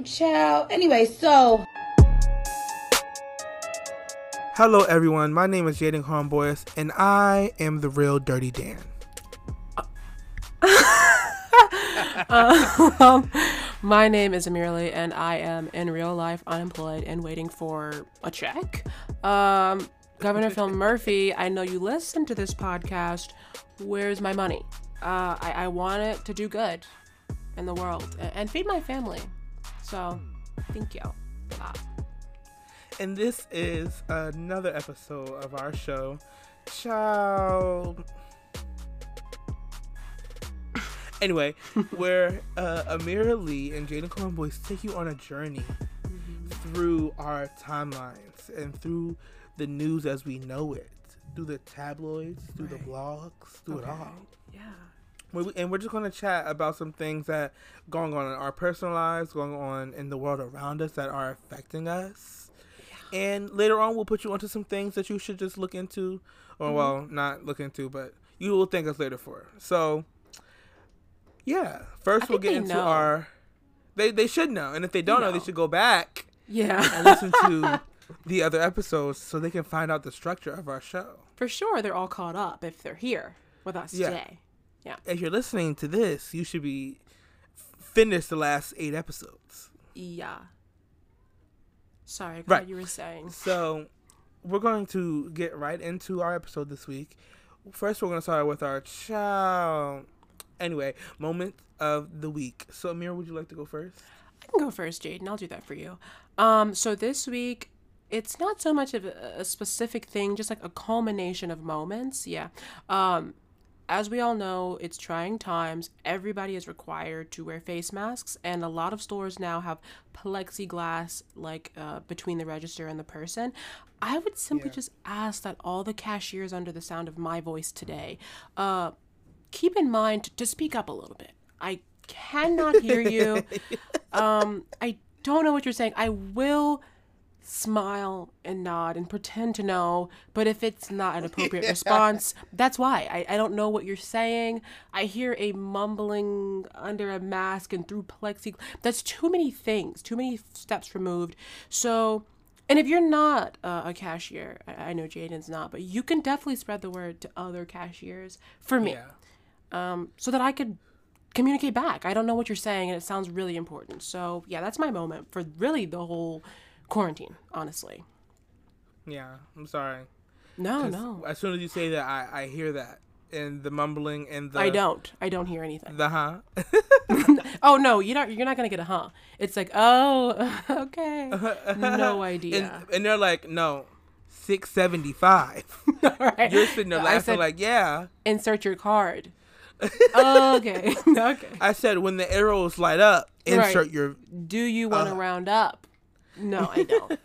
Um, ciao. Anyway, so. Hello, everyone. My name is Jaden Homeboys, and I am the real Dirty Dan. um, my name is Amirali, and I am in real life unemployed and waiting for a check. Um, Governor Phil Murphy, I know you listen to this podcast. Where's my money? Uh, I, I want it to do good in the world and, and feed my family. So, thank for that. And this is another episode of our show. Ciao. Anyway, where uh, Amira Lee and Jaden Cohen Boys take you on a journey mm-hmm. through our timelines and through the news as we know it, through the tabloids, through right. the blogs, through okay. it all. Yeah. And we're just going to chat about some things that going on in our personal lives, going on in the world around us that are affecting us. Yeah. And later on, we'll put you onto some things that you should just look into, or mm-hmm. well, not look into, but you will thank us later for. So yeah. First, we'll get into know. our. They they should know, and if they don't know, know they should go back. Yeah. And listen to the other episodes so they can find out the structure of our show. For sure, they're all caught up if they're here with us yeah. today. Yeah. If you're listening to this, you should be finished the last eight episodes. Yeah. Sorry, right. you were saying. So, we're going to get right into our episode this week. First, we're going to start with our child Anyway, moment of the week. So, Amir, would you like to go first? I can go first, Jaden. I'll do that for you. Um, so this week, it's not so much of a, a specific thing, just like a culmination of moments. Yeah. Um, as we all know, it's trying times. Everybody is required to wear face masks, and a lot of stores now have plexiglass like uh, between the register and the person. I would simply yeah. just ask that all the cashiers under the sound of my voice today uh, keep in mind to speak up a little bit. I cannot hear you. um, I don't know what you're saying. I will smile and nod and pretend to know, but if it's not an appropriate response, that's why. I, I don't know what you're saying. I hear a mumbling under a mask and through plexiglass. That's too many things, too many steps removed. So, and if you're not uh, a cashier, I, I know Jaden's not, but you can definitely spread the word to other cashiers for me. Yeah um, so that I could communicate back. I don't know what you're saying, and it sounds really important. So yeah, that's my moment for really the whole quarantine, honestly. Yeah, I'm sorry. No, no. As soon as you say that, I I hear that and the mumbling and the. I don't. I don't hear anything. The huh. oh no, you're not. You're not gonna get a huh. It's like oh okay. no idea. And, and they're like no. 675. right. You're sitting there laughing like, yeah. Insert your card okay. okay. I said when the arrows light up, insert right. your. Do you want to uh, round up? No, I don't.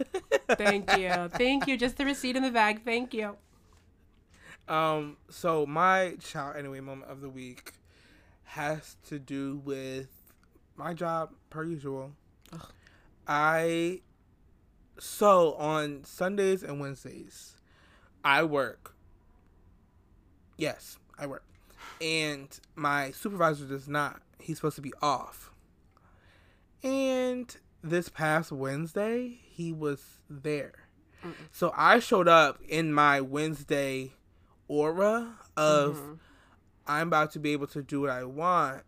Thank you. Thank you. Just the receipt in the bag. Thank you. Um. So my child anyway moment of the week has to do with my job per usual. Ugh. I so on Sundays and Wednesdays, I work. Yes, I work and my supervisor does not. He's supposed to be off. And this past Wednesday, he was there. Mm-mm. So I showed up in my Wednesday aura of mm-hmm. I'm about to be able to do what I want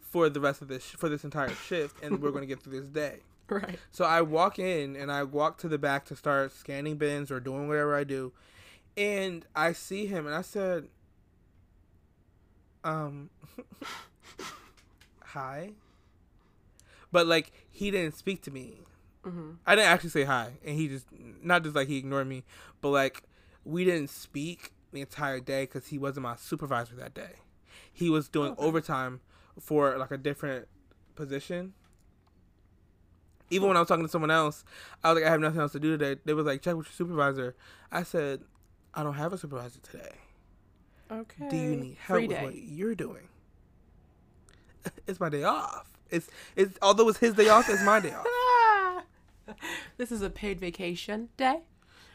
for the rest of this for this entire shift and we're going to get through this day. Right. So I walk in and I walk to the back to start scanning bins or doing whatever I do. And I see him and I said, um hi but like he didn't speak to me mm-hmm. i didn't actually say hi and he just not just like he ignored me but like we didn't speak the entire day because he wasn't my supervisor that day he was doing okay. overtime for like a different position even when I was talking to someone else, I was like, I have nothing else to do today. They was like, check with your supervisor. I said, I don't have a supervisor today. Okay. Do you need help with what you're doing? it's my day off. It's it's although it's his day off, it's my day off. this is a paid vacation day.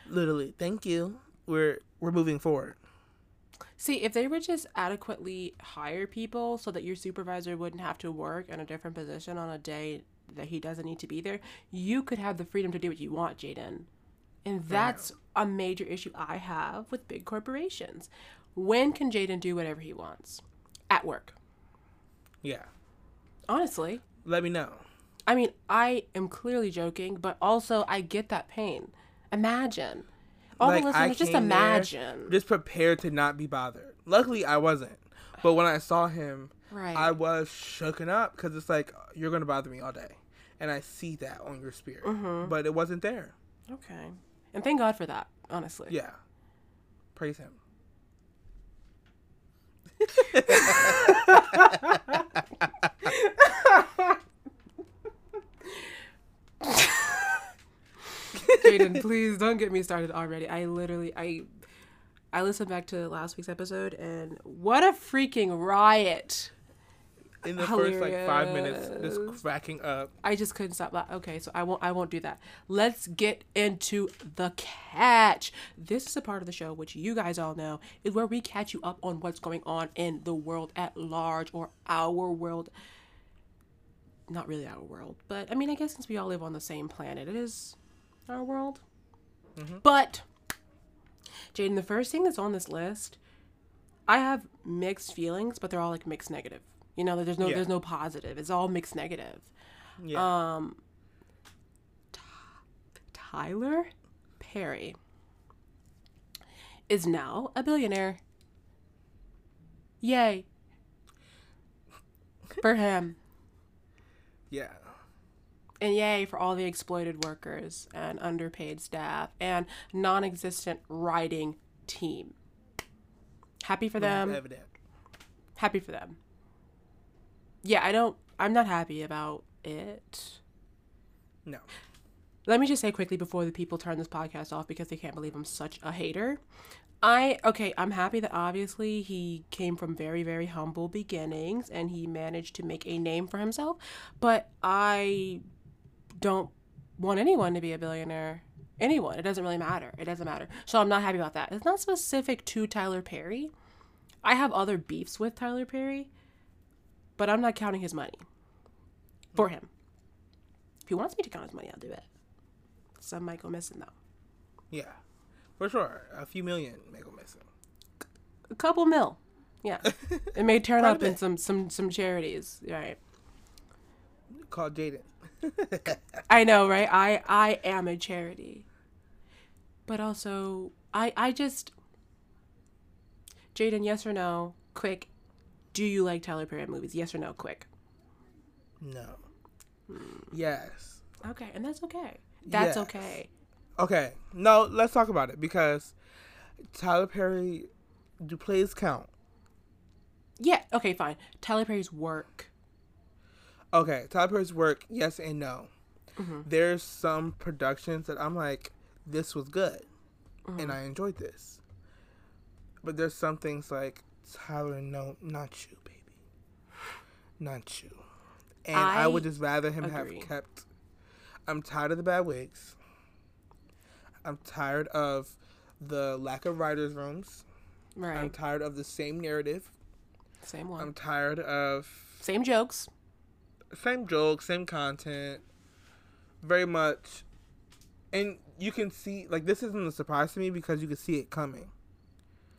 Literally, thank you. We're we're moving forward. See, if they would just adequately hire people so that your supervisor wouldn't have to work in a different position on a day that he doesn't need to be there. You could have the freedom to do what you want, Jaden. And that's a major issue I have with big corporations. When can Jaden do whatever he wants? At work. Yeah. Honestly. Let me know. I mean, I am clearly joking, but also I get that pain. Imagine. All Like, the I listeners, just came there imagine. Just prepared to not be bothered. Luckily, I wasn't. But when I saw him, Right. I was shooken up because it's like you're gonna bother me all day, and I see that on your spirit, Mm-hmm. but it wasn't there. okay. And thank God for that, honestly. Yeah, praise him. Jaden, please don't get me started already. I literally I I listened back to last week's episode and what a freaking riot. In the first like five minutes, Hilarious. just cracking up. I just couldn't stop that. Okay, so I won't I won't do that. Let's get into the catch. This is a part of the show which you guys all know is where we catch you up on what's going on in the world at large or our world. Not really our world, but I mean I guess since we all live on the same planet, it is our world. But Jaden, the first thing that's on this list, I have mixed feelings, but they're all like mixed negative. You know, there's no Yeah. there's no positive. It's all mixed negative. Yeah, Um, T- Tyler Perry is now a billionaire. Yay. For him. yeah, And yay for all the exploited workers and underpaid staff and non existent writing team. Happy for them. Happy for them. Yeah, I don't, I'm not happy about it. No, Let me just say quickly before the people turn this podcast off because they can't believe I'm such a hater. I okay, I'm happy that obviously he came from very very humble beginnings and he managed to make a name for himself, but I don't want anyone to be a billionaire. Anyone, it doesn't really matter. It doesn't matter. So I'm not happy about that. It's not specific to Tyler Perry. I have other beefs with Tyler Perry, but I'm not counting his money for him. If he wants me to count his money, I'll do it. Some might go missing though. yeah, for sure. A few million may go missing. A couple mil. Yeah. It may turn up in some some some charities. Right. Called Jaden. I know, right? I I am a charity. But also I I just Jaden, yes or no? Quick. Do you like Tyler Perry movies? Yes or no? Quick. No. Yes. Okay, and that's okay. That's Yes. okay. Okay. No, let's talk about it because Tyler Perry do plays count. Yeah, okay, fine. Tyler Perry's work. Okay, Tyler Perry's work, yes and no. Mm-hmm. There's some productions that I'm like, this was good, Mm-hmm. and I enjoyed this. But there's some things like Tyler, no, not you, baby, not you. And I, would just rather him agree. have kept. I'm tired of the bad wigs. I'm tired of the lack of writers' rooms. Right. I'm tired of the same narrative. Same one. I'm tired of Same jokes. Same jokes, same content, very much. And you can see, like, this isn't a surprise to me because you can see it coming.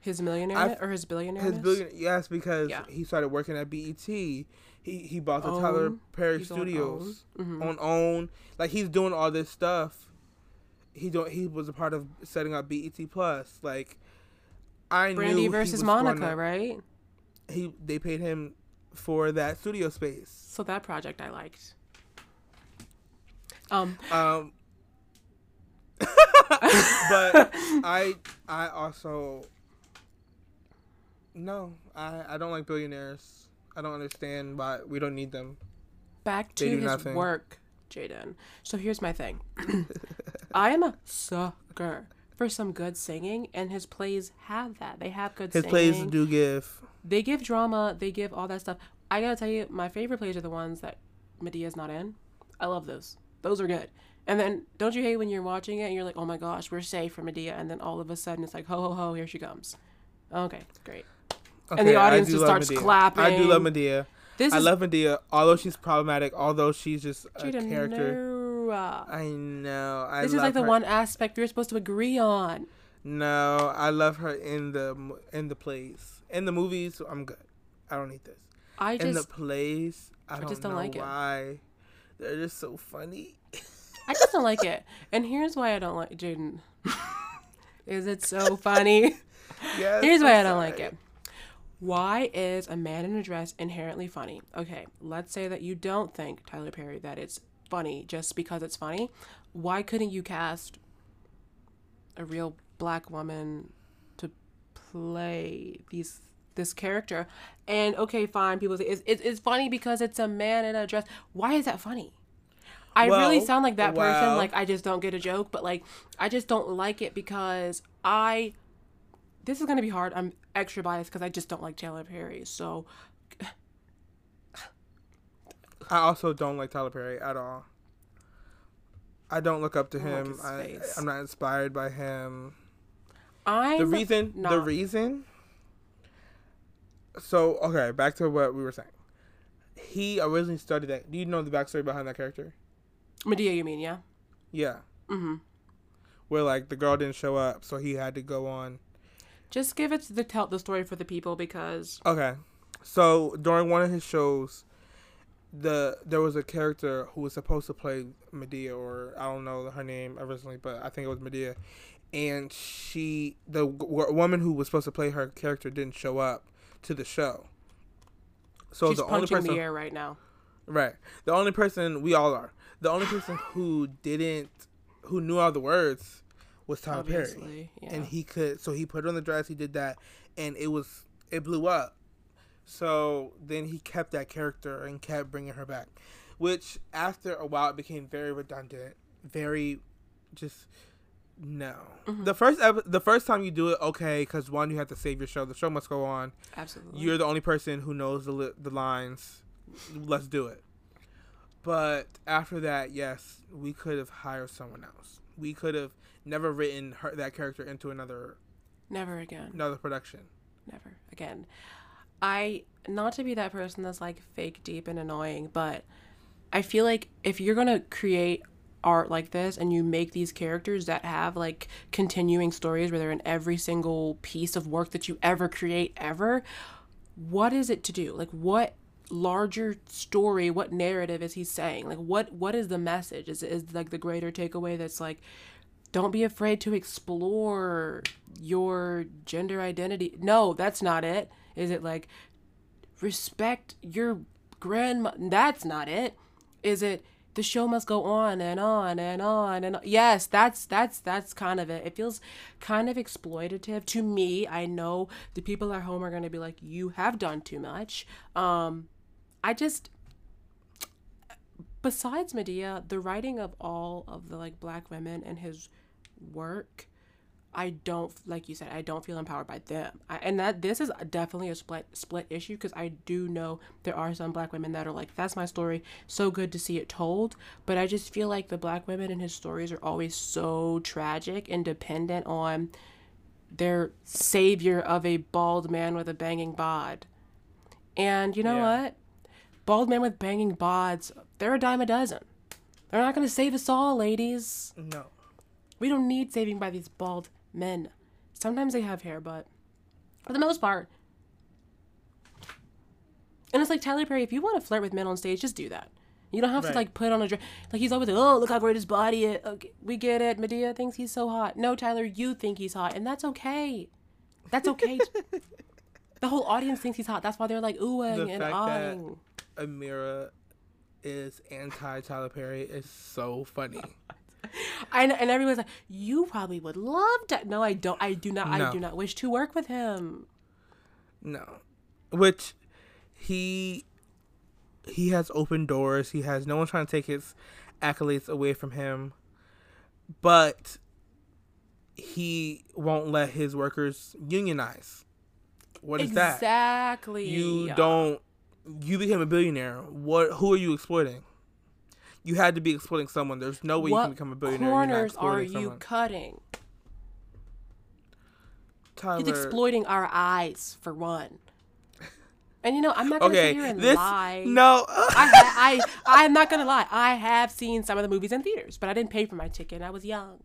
His millionaire or his billionaire. His billion, yes, because Yeah. he started working at BET. He he bought the Tyler Perry He's on Studios Own. Mhm. on own. Like he's doing all this stuff. He don't. He was a part of setting up BET Plus. Like I knew Brandy versus Monica, right? He they paid him for that studio space. So that project I liked. Um, Um, but I I also no I I don't like billionaires. I don't understand why we don't need them. back to his nothing. work, Jaden. So here's my thing. I am a sucker for some good singing, and his plays have that. They have good His singing. plays do give. They give drama. They give all that stuff. I gotta tell you, my favorite plays are the ones that Madea's not in. I love those. Those are good. And then don't you hate when you're watching it and you're like, oh my gosh, we're safe from Madea, and then all of a sudden it's like, ho ho ho, here she comes. Okay, great. And the audience just starts Madea. clapping. I do love Madea. This I is love Madea, although she's problematic, although she's just a Jada, character. I know. I This is like the her. one aspect we were supposed to agree on. No, I love her in the in the plays. In the movies, I'm good. I don't need this. I in the just, plays, I, don't, just don't know like it. why. They're just so funny. I just don't like it. And here's why I don't like Jaden. is it so funny? Yes, Here's why I'm I don't like it. Why is a man in a dress inherently funny? Okay, let's say that you don't think Tyler Perry that it's funny just because it's funny. Why couldn't you cast a real black woman to play these this character? And okay, fine, people say it's, it's, it's funny because it's a man in a dress. Why is that funny? I really sound like that person. well- Like I just don't get a joke, but like I just don't like it because I this is gonna be hard. I'm extra biased because I just don't like Taylor Perry. So I also don't like Tyler Perry at all. I don't look up to I don't like him. I, I'm not inspired by him. I'm The reason, the reason. So okay, back to what we were saying. He originally studied that. Do you know the backstory behind that character? Madea. You mean yeah? Yeah, Mm-hmm. where like the girl didn't show up, so he had to go on. Just give it the tell the story for the people because Okay, so during one of his shows, the there was a character who was supposed to play Madea, or I don't know her name originally, but I think it was Madea, and she the w- woman who was supposed to play her character didn't show up to the show. So she's the only punching person, the air right now. right, the only person we all are, the only person who didn't, who knew all the words, was Tyler Perry yeah. and he could so he put on the dress he did that and it was it blew up so then he kept that character and kept bringing her back which after a while it became very redundant very just no Mm-hmm. the first ep- the first time you do it okay because one you have to save your show the show must go on Absolutely. you're the only person who knows the li- the lines let's do it but after that yes we could have hired someone else we could have never written her that character into another Never again. another production Never again. I not to be that person that's like fake deep and annoying, but I feel like if you're gonna create art like this and you make these characters that have like continuing stories where they're in every single piece of work that you ever create ever, what is it to do? Like what larger story, what narrative is he saying? Like what what is the message? Is is like the greater takeaway that's like don't be afraid to explore your gender identity. No, that's not it. Is it like respect your grandma? That's not it. Is it the show must go on and on and on and on? Yes, that's that's that's kind of it. It feels kind of exploitative to me. I know the people at home are going to be like you have done too much. Um I just besides Madea, the writing of all of the like black women and his work, I don't like you said, I don't feel empowered by them. I, and that this is definitely a split split issue because I do know there are some black women that are like, that's my story, so good to see it told. But I just feel like the black women in his stories are always so tragic and dependent on their savior of a bald man with a banging bod. And you know Yeah. what? Bald men with banging bods, they're a dime a dozen. They're not going to save us all, ladies. no We don't need saving by these bald men. Sometimes they have hair, but for the most part. And it's like Tyler Perry, if you want to flirt with men on stage, just do that. You don't have Right. to like put on a dress. Like he's always like, oh, look how great his body is. Okay, we get it. Madea thinks he's so hot. No, Tyler, you think he's hot, and that's okay. That's okay. the whole audience thinks he's hot. That's why they're like oohing The and ahhing. amira is anti tyler perry is so funny And, and everyone's like, you probably would love to. No, I don't. I do not. I do not wish to work with him. no which he he has open doors he has no one trying to take his accolades away from him but he won't let his workers unionize what is that exactly. you don't you became a billionaire what who are you exploiting you had to be exploiting someone there's no way you can become a billionaire and you're not corners are you someone. cutting? Tyler, He's exploiting our eyes for one. And you know, I'm not gonna Okay, sit here and this lie. no. I, I, I'm not gonna lie. I have seen some of the movies in theaters, but I didn't pay for my ticket. I was young,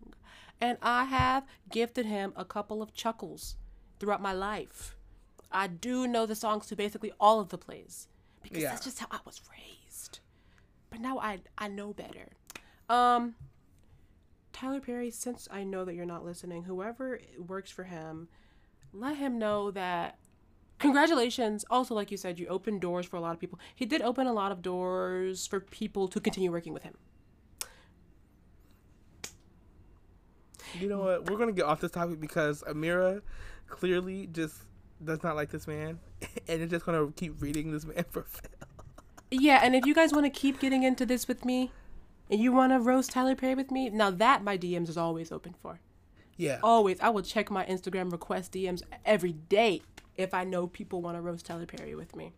and I have gifted him a couple of chuckles throughout my life. I do know the songs to basically all of the plays because Yeah. that's just how I was raised. But now I I know better. Um, Tyler Perry, since I know that you're not listening, whoever works for him, let him know that congratulations. Also, like you said, you opened doors for a lot of people. He did open a lot of doors for people to continue working with him. You know what? We're gonna get off this topic because Amira clearly just does not like this man, and is just gonna keep reading this man for. Yeah, and if you guys want to keep getting into this with me, and you want to roast Tyler Perry with me, now that my DMs is always open for. Yeah. Always, I will check my Instagram request DMs every day if I know people want to roast Tyler Perry with me.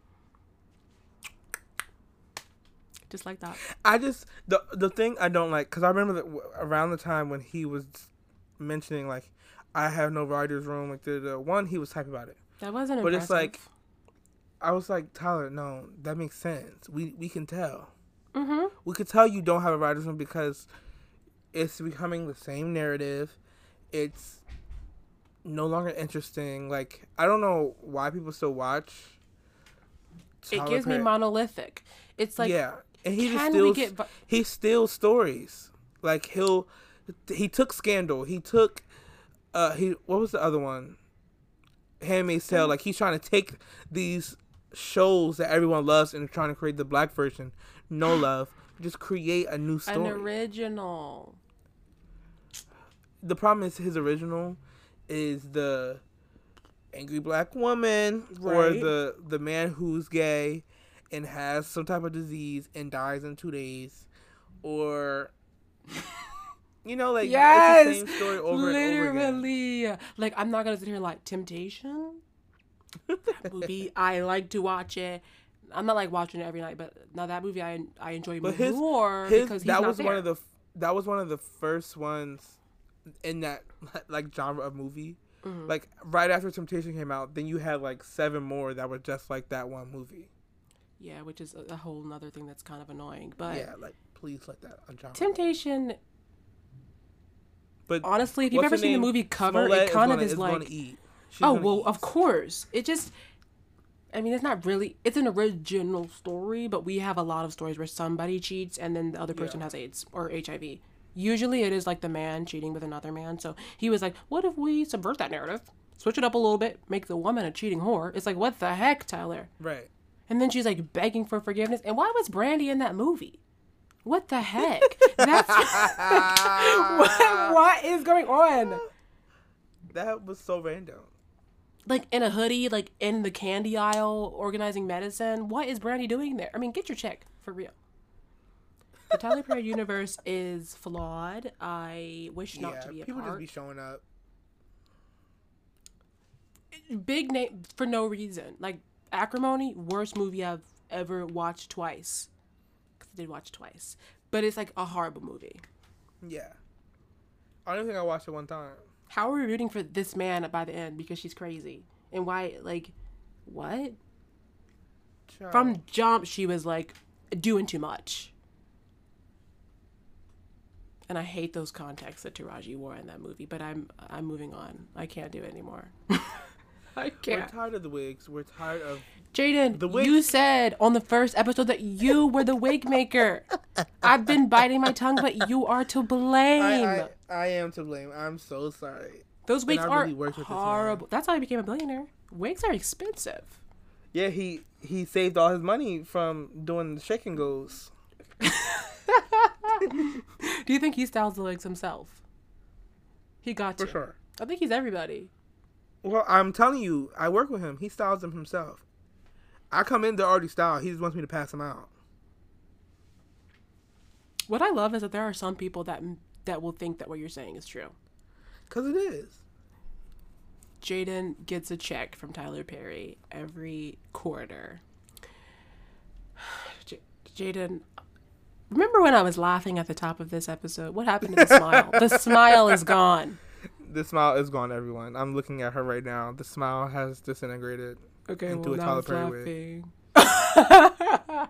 Just like that. I just the the thing I don't like because I remember that around the time when he was mentioning like I have no writers room like the, the one he was type about it. That wasn't But impressive. it's like I was like Tyler, no, that makes sense. We we can tell. mm-hmm. We could tell you don't have a writers room because it's becoming the same narrative. It's no longer interesting. Like I don't know why people still watch. It Tyler gives me monolithic. It's like yeah, and he just can we steals. get he steals stories. Like he'll, he took Scandal. He took, uh, he what was the other one? Handmaid's Tale. Like he's trying to take these shows that everyone loves and trying to create the black version. No love, just create a new story. an original. the problem is his original is the angry black woman or the the man who's gay and has some type of disease and dies in two days or you know like Yes, it's the same story over and over again Literally. Like I'm not gonna sit here like Temptation. That movie, I like to watch it. I'm not like watching it every night, but now that movie I I enjoy but his, more his because he's that was there. one of the that was one of the first ones in that like genre of movie Mm-hmm. like right after temptation came out then you had like seven more that were just like that one movie yeah, which is a, a whole nother thing that's kind of annoying. But yeah like please let that on genre Temptation, but honestly, if you've ever seen the movie cover, Smollett it kind of is gonna like eat. She's Oh well, of course. It just I mean, it's not really it's an original story, but we have a lot of stories where somebody cheats and then the other person Yeah. has AIDS or HIV. Usually it is like the man cheating with another man. So he was like, "What if we subvert that narrative? Switch it up a little bit, make the woman a cheating whore." It's like, "What the heck, Tyler?" right And then she's like begging for forgiveness. And why was Brandy in that movie? What the heck? That's what, what is going on? that was so random like in a hoodie, like in the candy aisle, organizing medicine. What is Brandy doing there? I mean, get your check for real. The Tyler Perry universe is flawed. I wish not yeah to be a people part. just be showing up Big name for no reason. Like Acrimony, worst movie I've ever watched twice. Because I did watch twice, but it's like a horrible movie. yeah i don't think i watched it one time How are we rooting for this man by the end because she's crazy? And why? Like, what? From jump she was like doing too much and i hate those contacts that taraji wore in that movie but i'm i'm moving on i can't do it anymore i can't. we're tired of the wigs we're tired of jaden The wig- you said on the first episode that you were the wig maker i've been biting my tongue but you are to blame I, I, I am to blame. I'm so sorry. Those wigs are really worked with this man. horrible. That's how he became a billionaire. Wigs are expensive. Yeah he he saved all his money from doing the shake and goes. Do you think he styles the wigs himself? He got to for to. sure. I think he's everybody. Well i'm telling you i work with him. He styles them himself. I come in they're already styled. He just wants me to pass them out. What I love is that there are some people that that will think that what you're saying is true. because it is Jaden gets a check from Tyler Perry every quarter. J- Jaden, remember when I was laughing at the top of this episode? What happened to the smile? The smile is gone. the smile is gone everyone i'm looking at her right now the smile has disintegrated Okay, into well a Tyler Perry wig. laughing.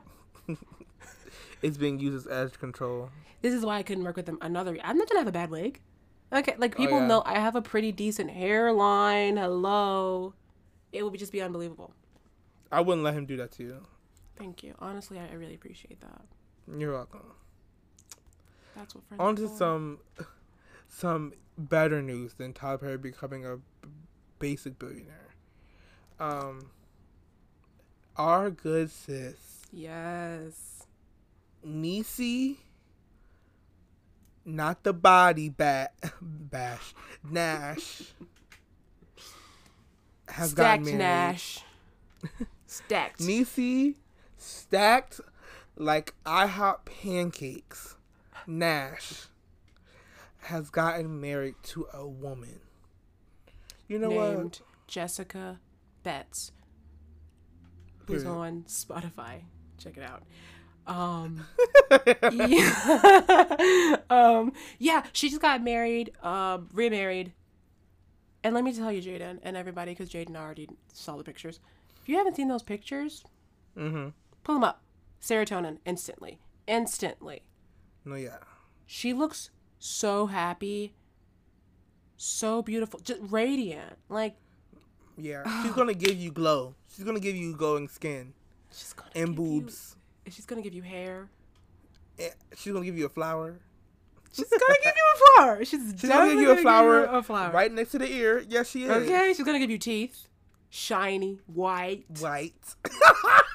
It's being used as edge control. This is why I couldn't work with them. Another, I'm not gonna have a bad wig. Okay, like people Oh, yeah. know I have a pretty decent hairline. Hello, it would just be unbelievable. I wouldn't let him do that to you. Thank you. Honestly, I, I really appreciate that. You're welcome. That's what friends. On to some some better news than Tyler Perry becoming a basic billionaire. Um, our good sis Yes. Niecy, not the body bat bash Nash has Stacked gotten married. Nash. Stacked. Niecy stacked like IHOP pancakes. Nash has gotten married to a woman. You know named Jessica Betts, who's Period. on Spotify. Check it out. Um, yeah. um, yeah, she just got married, um, remarried. And let me tell you, Jaden and everybody, because Jaden already saw the pictures. If you haven't seen those pictures, mm-hmm. pull them up. Serotonin, instantly. Instantly. No, yeah. She looks so happy, so beautiful, just radiant. Like, Yeah. She's gonna give you glow. She's gonna give you glowing skin she's gonna and give you- she's gonna give you hair. Eh, She's gonna give you a flower. She's gonna give you a flower. She's, She's gonna give you a flower, a flower. right next to the ear. Yes, she is. Okay, she's gonna give you teeth, shiny, white. White.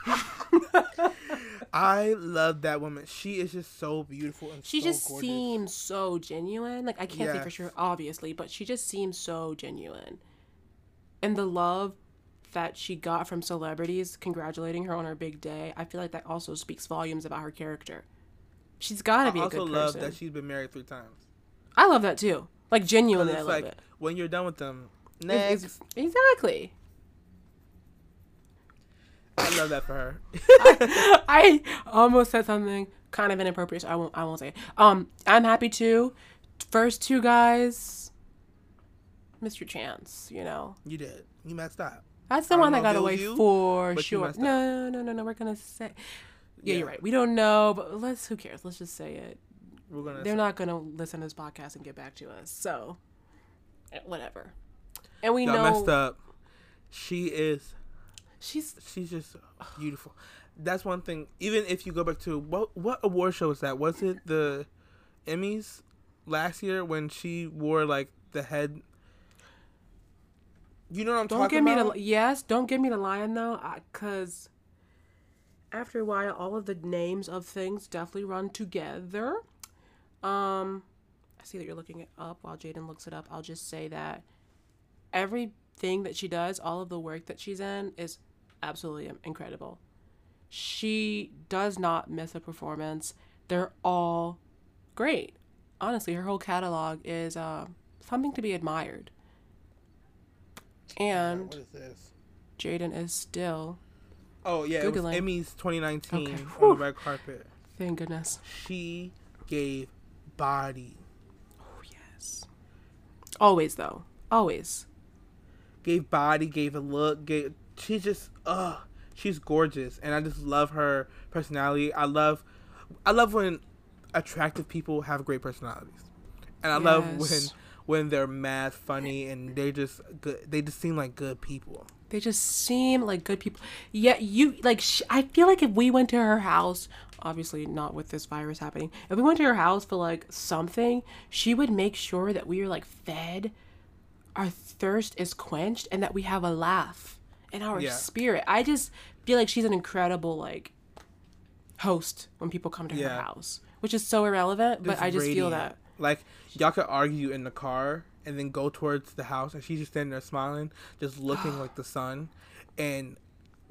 I love that woman. She is just so beautiful and She so just gorgeous. seems so genuine. Like I can't say for sure, obviously, but she just seems so genuine. And the love that she got from celebrities congratulating her on her big day, I feel like that also speaks volumes about her character. She's got to be a also good love person. that she's been married three times. I love that too. Like genuinely, I love like it. when you're done with them, next. exactly. I love that for her. I almost said something kind of inappropriate. So I won't. I won't say. It. Um, I'm happy to. First two guys, Mr. Chance. You know, you did. You messed up. That's the I one that got if it was away you, for sure. No, no, no, no. We're gonna say. Yeah, you're right. We don't know, but let's. Who cares? Let's just say it. We're gonna. They're not gonna listen to this podcast and get back to us. So, eh, whatever. And we Y'all know messed up. She is. she's She's just beautiful. That's one thing. Even if you go back to what what award show was that? Was it the Emmys last year when she wore like the head? You know what I'm Don't talking give me about? the yes. Don't give me the lion though, because after a while, all of the names of things definitely run together. Um, I see that you're looking it up while Jaden looks it up. I'll just say that everything that she does, all of the work that she's in, is absolutely incredible. She does not miss a performance. They're all great. Honestly, her whole catalog is uh, something to be admired. And what is this? Jaden is still, Oh yeah, it was Emmys 2019 Okay. on Whew. the red carpet. thank goodness. She gave body, Oh, yes. Always, though. Always. gave body, gave a look. Gave she just uh she's gorgeous, and I just love her personality. I love, I love when attractive people have great personalities, and I love when Yes. When they're mad funny and they just good. They just seem like good people. They just seem like good people. Yeah, you, like, sh- I feel like if we went to her house, obviously not with this virus happening, if we went to her house for, like, something, she would make sure that we are, like, fed, our thirst is quenched, and that we have a laugh in our Yeah. spirit. I just feel like she's an incredible, like, host when people come to her house, which is so irrelevant, but I just feel that. Like y'all could argue in the car and then go towards the house, and she's just standing there smiling, just looking like the sun, and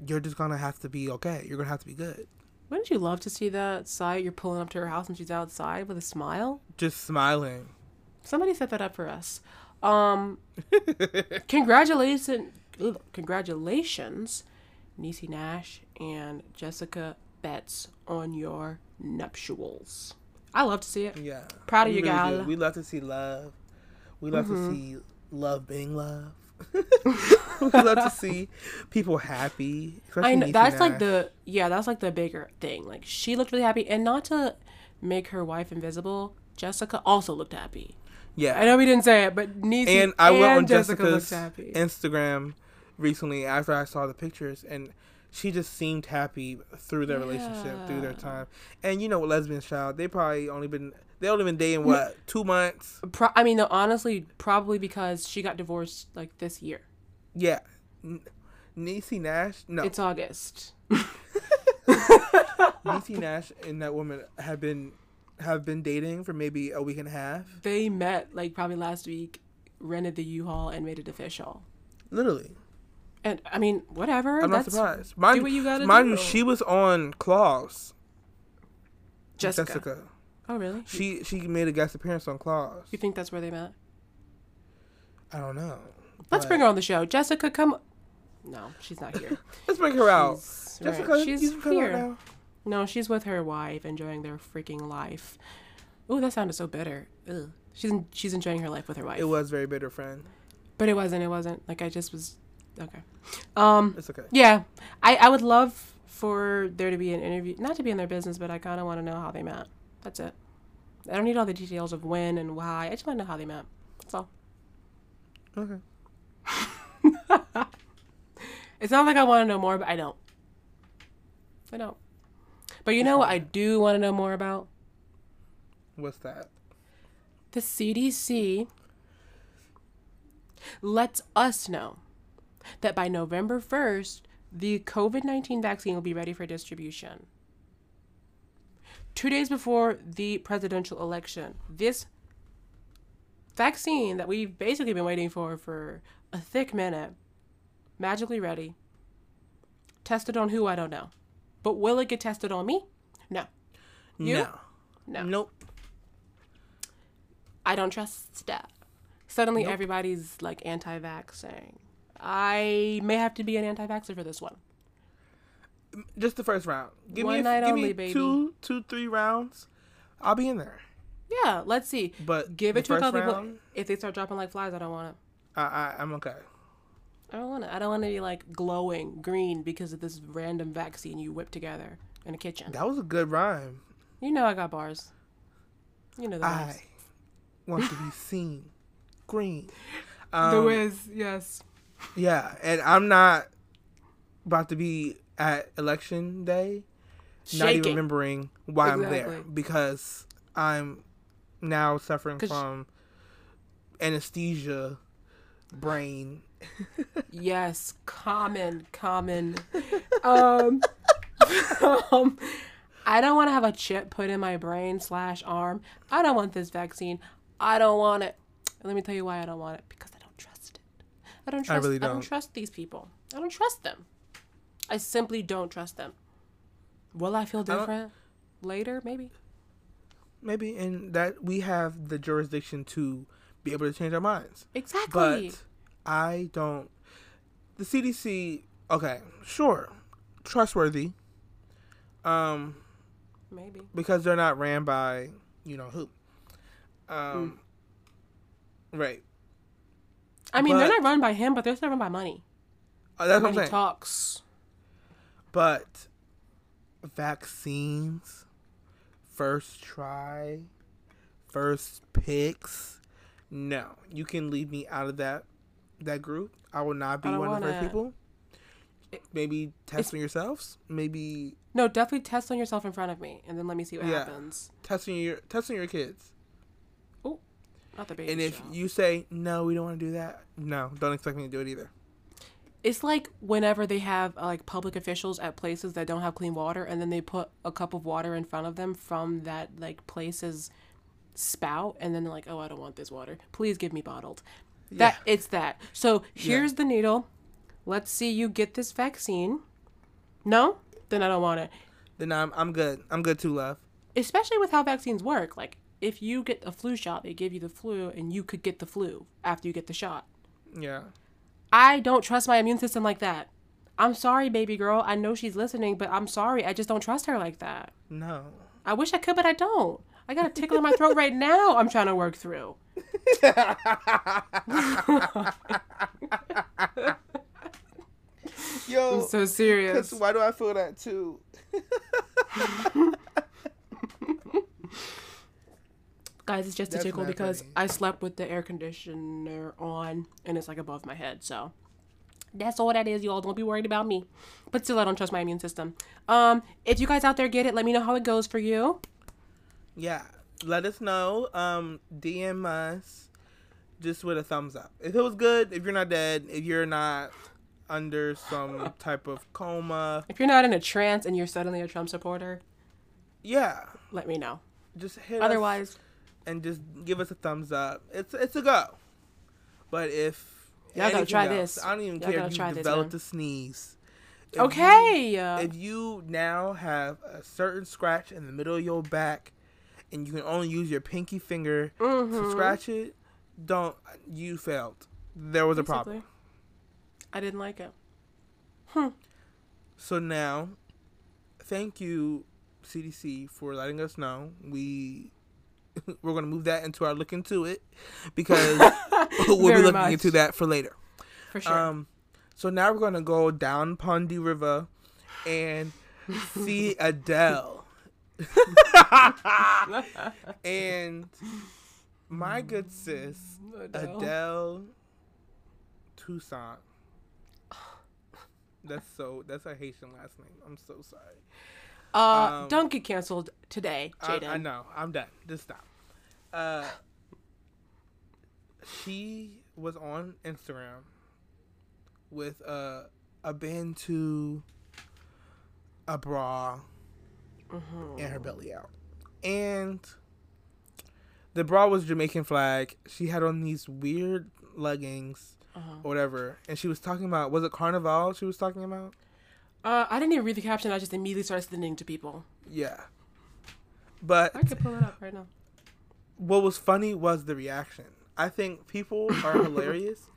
you're just gonna have to be okay. You're gonna have to be good. Wouldn't you love to see that sight? You're pulling up to her house and she's outside with a smile. Just smiling. Somebody set that up for us. Um, congratulations, congratulations, Niecy Nash and Jessica Betts on your nuptials. I love to see it. Yeah. Proud of you, really gal. We love to see love. We love Mm-hmm. to see love being love. we love to see people happy. I know that's like the yeah, that's like the bigger thing. Like she looked really happy, and not to make her wife invisible, Jessica also looked happy. Yeah, I know we didn't say it, but Niecy and I went on Jessica's happy. Instagram recently after I saw the pictures, and she just seemed happy through their relationship, through their time. And you know, what lesbian child, they probably only been they only been dating what two months? Pro- I mean, no, honestly, probably because she got divorced like this year. Yeah, N- Niecy Nash, no, It's August. Niecy Nash and that woman have been have been dating for maybe a week and a half, They met like probably last week, rented the U-Haul and made it official. literally. And I mean, whatever. I'm not surprised. Mind, what you gotta mind do. you, she was on Claws. Jessica. Jessica. Oh, really? She she made a guest appearance on Claws. You think that's where they met? I don't know. Let's but- bring her on the show. Jessica, come. No, she's not here. Let's bring her out. She's, Jessica, right, she's you can come out here. now. No, she's with her wife, enjoying their freaking life. Oh, that sounded so bitter. Ugh. She's she's enjoying her life with her wife. It was very bitter, friend. but it wasn't. It wasn't. Like I just was. Okay. Um. It's okay. Yeah, I I would love for there to be an interview, not to be in their business, but I kind of want to know how they met. That's it. I don't need all the details of when and why. I just want to know how they met. That's all. Okay. It's not like I want to know more, but I don't. I don't. But you know what I do want to know more about? What's that? The CDC lets us know that by November 1st, the COVID 19 vaccine will be ready for distribution. Two days before the presidential election, this vaccine that we've basically been waiting for for a thick minute, magically ready. Tested on who? I don't know. But will it get tested on me? No. You? No. No. Nope. I don't trust that. Suddenly Nope. everybody's like anti-vaxxing. I may have to be an anti-vaxxer for this one. Just the first round. Give One me, a, night give only, me baby. two, two, three rounds. I'll be in there. Yeah, let's see. But Give it to a couple people. If they start dropping like flies, I don't want it. I, I, I'm okay. I don't want it. I don't want to be like glowing green because of this random vaccine you whipped together in a kitchen. That was a good rhyme. You know I got bars. You know the bars. I want to be seen. Green. the Um, whiz, yes. Yeah, and I'm not about to be at election day, not even remembering why I'm there because I'm now suffering from anesthesia brain. Yes, common, common. um, um, I don't want to have a chip put in my brain slash arm. I don't want this vaccine. I don't want it. And let me tell you why I don't want it. Because I don't trust it. I don't I trust. I, really don't. don't. trust these people. I don't trust them. I simply don't trust them. Will I feel different later? Maybe. Maybe, and that we have the jurisdiction to be able to change our minds. Exactly. But I don't. The CDC, okay, sure, trustworthy. Um, Maybe. because they're not ran by you know who. Um, right. I mean, they're not run by him, but they're still run by money. Uh, that's what I'm saying. talks. But vaccines, first try, first picks. No, you can leave me out of that that group. I will not be one of the first people. Maybe test on yourselves. Maybe No, definitely test on yourself in front of me, and then let me see what Yeah. happens. testing your testing your kids. Not the baby And if show. you say no, we don't want to do that. No, don't expect me to do it either. it's like whenever they have uh, like public officials at places that don't have clean water, and then they put a cup of water in front of them from that like place's spout, and then they're like, "Oh, I don't want this water. Please give me bottled." That it's that. So here's the needle. Let's see you get this vaccine. No, then I don't want it. Then I'm I'm good. I'm good too, love. especially with how vaccines work. Like, if you get a flu shot, they give you the flu, and you could get the flu after you get the shot. Yeah. I don't trust my immune system like that. I'm sorry, baby girl. I know she's listening, but I'm sorry. I just don't trust her like that. No. I wish I could, but I don't. I got a tickle in my throat right now. I'm trying to work through. Yo, I'm so serious. why do I feel that too? Guys, it's just a tickle because. I slept with the air conditioner on and it's like above my head. So that's all that is, y'all. Don't be worried about me. But still, I don't trust my immune system. Um, if you guys out there get it, let me know how it goes for you. Yeah, let us know. Um, DM us just with a thumbs up. If it was good, if you're not dead, if you're not under some type of coma, If you're not in a trance and you're suddenly a Trump supporter, yeah, let me know. just hit us Otherwise, and just give us a thumbs up. It's it's a go. But if Y'all gotta try else, this. I don't even Y'all care if you this, developed man. a sneeze. If you- okay. uh, if you now have a certain scratch in the middle of your back and you can only use your pinky finger to Mhm. scratch it, don't you failed. There was a problem. I didn't like it. Hmm. So now thank you CDC for letting us know. We we're going to move that into our look into it because we'll be looking much. into that for later. For sure. Um, so now we're gonna go down Pondy River and see Adele. and my good sis, Adele. Adele Toussaint. That's so. That's a Haitian last name. I'm so sorry. uh, um, don't get canceled today, I, Jaden. I know. I'm done. Just stop. Uh, she was on Instagram with uh, a band to a bra and her belly out, and the bra was Jamaican flag. She had on these weird leggings Uh-huh. or whatever, and she was talking about was it Carnival? She was talking about Uh, I didn't even read the caption. I just immediately started sending to people. yeah. But I could pull it up right now. What was funny was the reaction. I think people are hilarious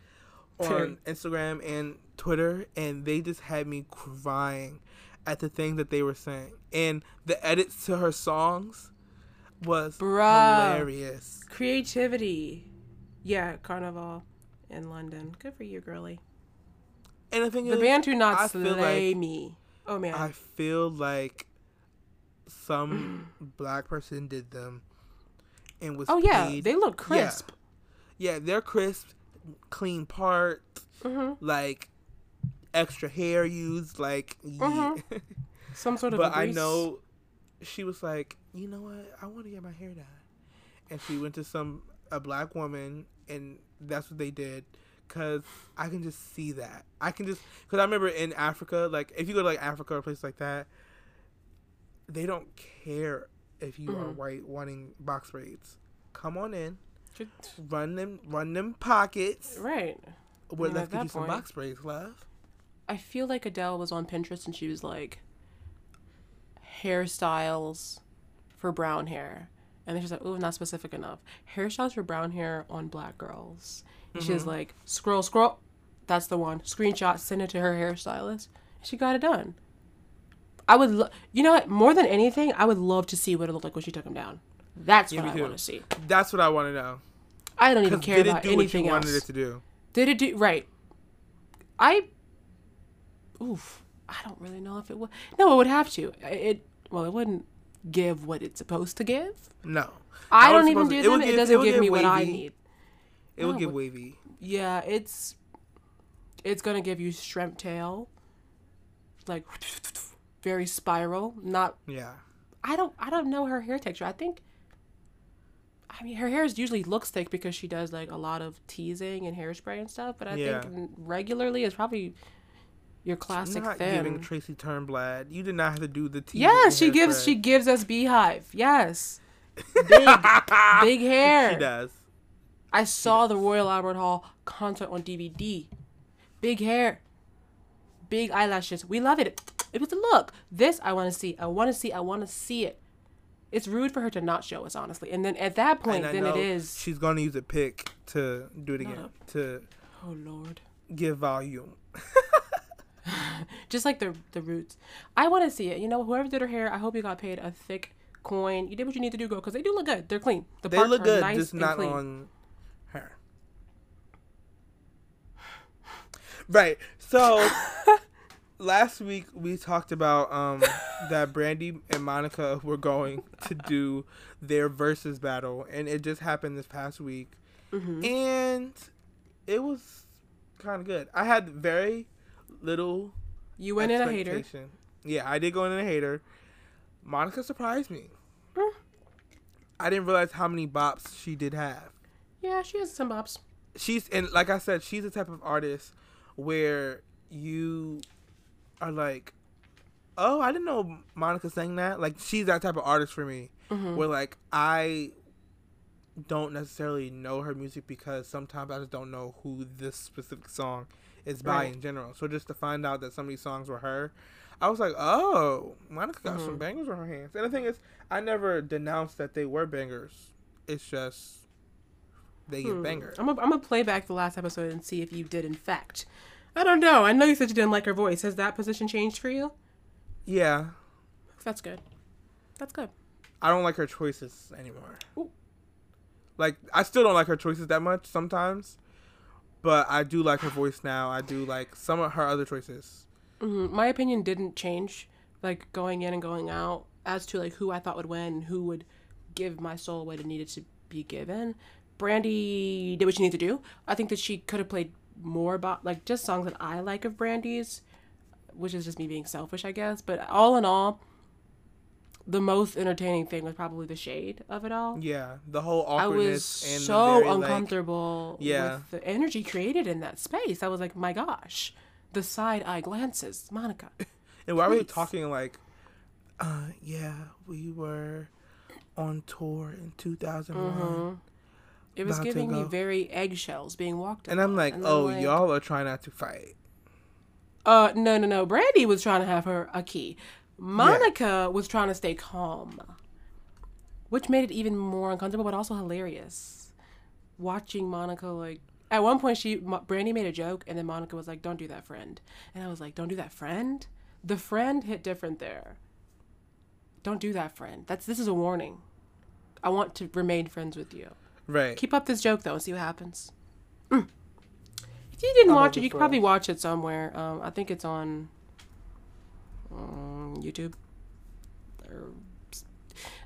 on Instagram and Twitter, and they just had me crying at the thing that they were saying. And the edits to her songs was Bruh. hilarious. Creativity. Yeah, Carnival in London. Good for you, girly. And the thing The is, band do not I slay like- me. Oh man. I feel like some black person did them and was oh yeah, they look crisp. Yeah, they're crisp, clean parts, Mm-hmm. like extra hair used, like. Mhm. yeah. Some sort of. but I know she was like, you know what? I want to get my hair done, and she went to some a black woman, and that's what they did. Cause I can just see that. I can just because I remember in Africa, like if you go to like Africa or a place like that, they don't care if you are Mhm. white wanting box braids. Come on in, run them, run them pockets. Right. We're at get that you some box braids, love. I feel like Adele was on Pinterest and she was like hairstyles for brown hair. And then she's like, ooh, not specific enough. Hairstyles for brown hair on black girls. She was like, scroll, scroll. That's the one. Screenshot, send it to her hairstylist. She got it done. I would, lo- you know what? More than anything, I would love to see what it looked like when she took him down. That's Yeah, what I want to see. That's what I want to know. I don't even care did it about do what you anything else. wanted it to do? Did it do right? I, oof, I don't really know if it would. No, it would have to. It well, it wouldn't give what it's supposed to give. No. I don't even do to- it them. It, give- doesn't would give give me what I need. It would No, get but- wavy. Yeah, it's it's gonna give you shrimp tail, like very spiral. Not Yeah. I don't I don't know her hair texture. I think. I mean, her hair is usually looks thick because she does like a lot of teasing and hairspray and stuff. But I Yeah. think regularly it's probably your classic not thin. giving Tracy Turnblad. You did not have to do the tea. Yeah, she gives she gives us beehive. Yes. Big big hair. She does. I saw the Royal Albert Hall concert on DVD. Big hair. Big eyelashes. We love it. It was a look. This I want to see. I want to see. I want to see it. It's rude for her to not show us, honestly. And then at that point, then it is. She's going to use a pick to do it again to Oh Lord. give volume. Just like the the roots. I want to see it. You know, whoever did her hair, I hope you got paid a thick coin. You did what you need to do, girl, because they do look good. They're clean. The They look good, nice just not clean. on her. Right. So last week we talked about um that Brandy and Monica were going to do their versus battle, and it just happened this past week, Mm-hmm. and it was kind of good. I had very little You went in a hater. Yeah, I did go in a hater. Monica surprised me. Mm. I didn't realize how many bops she did have. Yeah, she has some bops. She's and like I said, she's the type of artist where you are like, oh, I didn't know Monica sang that. Like she's that type of artist for me, Mm-hmm. where like I don't necessarily know her music because sometimes I just don't know who this specific song is by Right. in general. So just to find out that some of these songs were her, I was like, oh, Monica got Mm-hmm. some bangers on her hands. And the thing is, I never denounced that they were bangers. It's just they get bangers. I'm gonna I'm gonna play back the last episode and see if you did in fact. I don't know. I know you said you didn't like her voice. Has that position changed for you? Yeah, That's good. That's good. I don't like her choices anymore. Ooh. Like I still don't like her choices that much sometimes, but I do like her voice now. I do like some of her other choices. hmm My opinion didn't change, like going in and going out, as to like who I thought would win, who would give my soul what it needed to be given. Brandy did what she needed to do. I think that she could have played more about like just songs that I like of Brandy's, which is just me being selfish, I guess. But all in all, the most entertaining thing was probably the shade of it all. Yeah, the whole awkwardness. I was so very, like- uncomfortable Yeah. with the energy created in that space. I was like, my gosh, the side eye glances, Monica. and why were they Please. talking like, uh, yeah, we were on tour in two thousand one, Mm-hmm. It was giving me very eggshells being walked. and I'm like, then, oh, like, y'all are trying not to fight. Uh, no, no, no. Brandy was trying to have her a key. Monica was trying to stay calm, which made it even more uncomfortable, but also hilarious. Watching Monica like at one point, she Brandy made a joke, and then Monica was like, "Don't do that, friend," and I was like, "Don't do that, friend." The friend hit different there. Don't do that, friend. That's this is a warning. I want to remain friends with you. Right. Keep up this joke though and see what happens. Mm. If you didn't I'm watch it, you could probably watch it somewhere. Um, I think it's on um, YouTube. Or,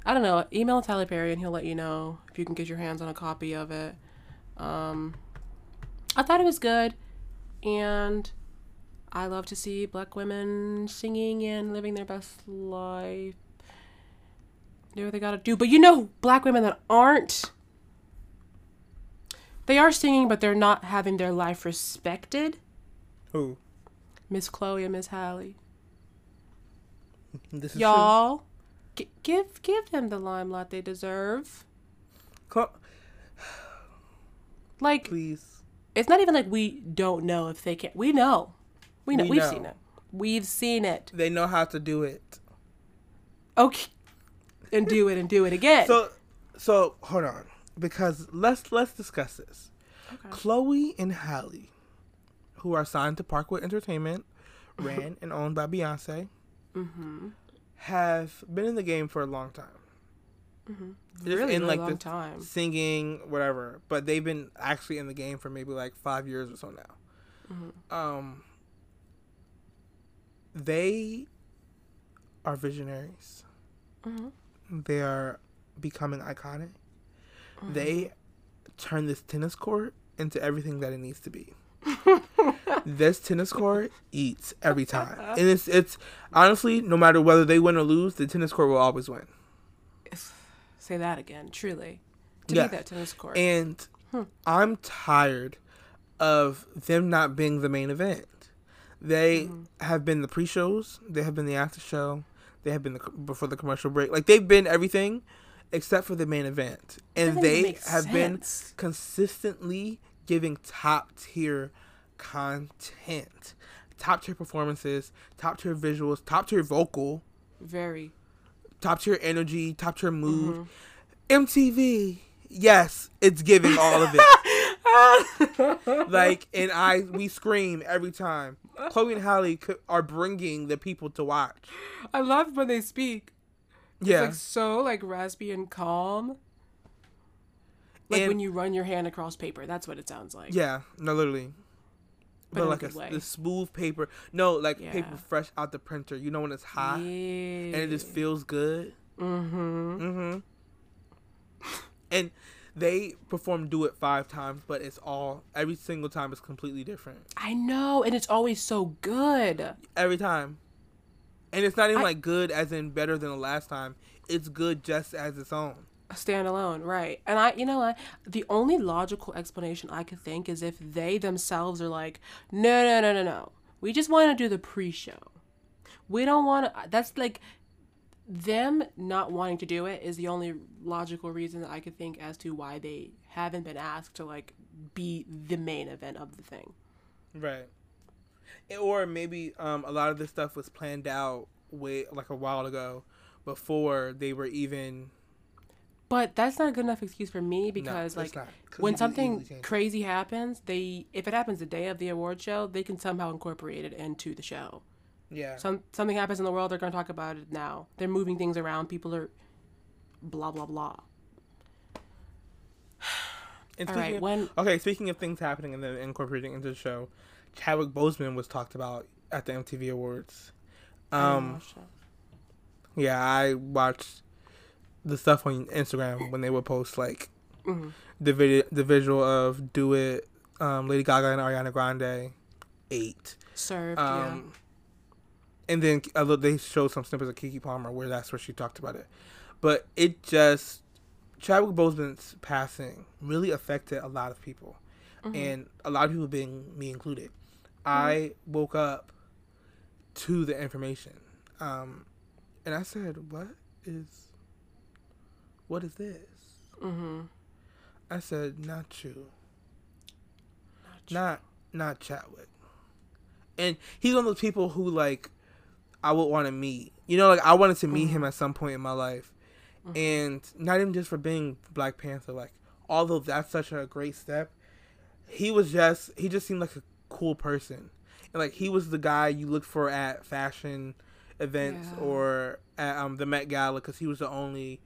I don't know. Email Tyler Perry and he'll let you know if you can get your hands on a copy of it. Um, I thought it was good, and I love to see black women singing and living their best life. Do what they gotta do. But you know, black women that aren't they are singing, but they're not having their life respected. Who? Miss Chloe and Miss Halle. This is Y'all, g- give give them the limelight they deserve. Cl- Like Please. it's not even like we don't know if they can. We know, we know. We have seen it. We've seen it. They know how to do it. Okay, and do it and do it again. So, so hold on, because let's let's discuss this. Okay. Chloe and Halle, who are signed to Parkwood Entertainment, ran and owned by Beyonce, mm-hmm. have been in the game for a long time. Just Really, in really like the time. singing, whatever. But they've been actually in the game for maybe like five years or so now. Mm-hmm. Um, they are visionaries. Mhm. They are becoming iconic. Mm-hmm. They turn this tennis court into everything that it needs to be. this tennis court eats every time, and it's it's honestly no matter whether they win or lose, the tennis court will always win. Say that again. Truly, to Yeah. be that tennis court. And I'm tired of them not being the main event. They have been the pre-shows, they have been the after show, they have been the before the commercial break. Like they've been everything except for the main event. And they have been consistently giving top tier content. Top tier performances, top tier visuals, top tier vocal, Very. top tier energy, top tier mood. Mm-hmm. MTV, yes, it's giving all of it. like, and I, we scream every time. Chloe and Halle are bringing the people to watch. I love when they speak. Yeah, It's like so like raspy and calm. Like And- when you run your hand across paper. That's what it sounds like. yeah, no, literally. but, in like a a, the smooth paper. No, like Yeah. paper fresh out the printer. You know when it's hot yeah. and it just feels good. Mm-hmm. Mm-hmm. and they perform do it five times, but it's all every single time is completely different. I know, and it's always so good. Every time. And it's not even I- like good as in better than the last time. It's good just as its own. standalone, right? And I, you know what? The only logical explanation I could think is if they themselves are like, no, no, no, no, no. We just want to do the pre-show. We don't want to. That's like them not wanting to do it is the only logical reason that I could think as to why they haven't been asked to like be the main event of the thing. Right. Or maybe um, a lot of this stuff was planned out way like a while ago, before they were even. But that's not a good enough excuse for me because it's like not, when something easily change it. crazy happens, they if it happens the day of the award show, they can somehow incorporate it into the show. Yeah. Some something happens in the world, they're going to talk about it now. They're moving things around. People are blah blah blah. And All right, of- when Okay, speaking of things happening and then incorporating into the show, Chadwick Boseman was talked about at the MTV Awards. Um, yeah, I watched the stuff on Instagram when they would post like Mhm. the video, the visual of "Do It," um, Lady Gaga and Ariana Grande, ate, served, um, and then little, they showed some snippets of Keke Palmer where that's where she talked about it, but it just Chadwick Boseman's passing really affected a lot of people yeah. Mhm. and a lot of people being me included i woke up to the information um and i said what is what is this? Mhm. i said not you. Not you. not not chadwick. And he's one of those people who like i would want to meet. You know like i wanted to meet him at some point in my life. And not even just for being black panther like although that's such a great step he was just he just seemed like a cool person and like he was the guy you looked for at fashion events Yeah. or at um, the met gala because he was the only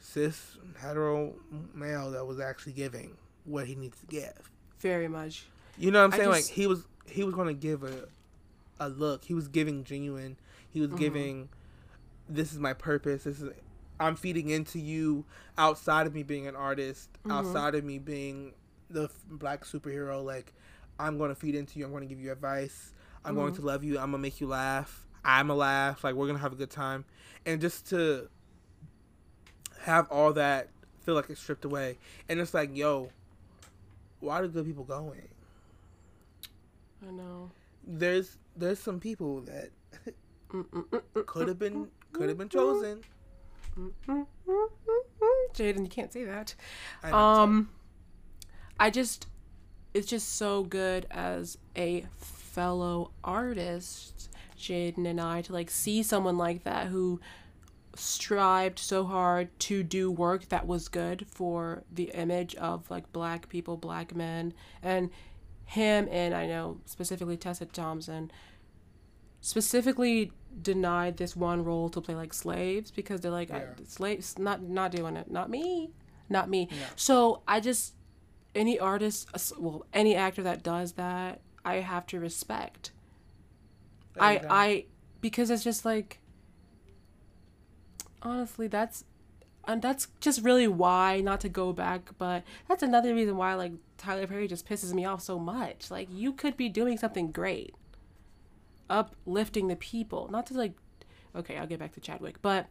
cis hetero male that was actually giving what he needs to give very much. you know what i'm saying just- like he was he was going to give a a look he was giving genuine he was Mhm. giving this is my purpose this is i'm feeding into you outside of me being an artist Mhm. outside of me being the black superhero like i'm going to feed into you. I'm going to give you advice. I'm going Mhm. to love you. I'm going to make you laugh. I'm a laugh. Like we're going to have a good time. And just to have all that feel like it's stripped away. And it's like yo why do good people going I know. there's there's some people that could have been could have been chosen. Jaden, you can't say that. I know, Um, I just, it's just so good as a fellow artist, Jaden and I, to like see someone like that who strived so hard to do work that was good for the image of like black people, black men, and him and I know specifically Tessa Thompson specifically denied this one role to play like slaves because they're like Yeah. Uh, slaves not not doing it not me not me Yeah. so i just any artist well any actor that does that i have to respect. I go. i because it's just like honestly that's and that's just really why not to go back but that's another reason why like tyler perry just pisses me off so much. Like you could be doing something great uplifting the people. Not to like okay i'll get back to chadwick but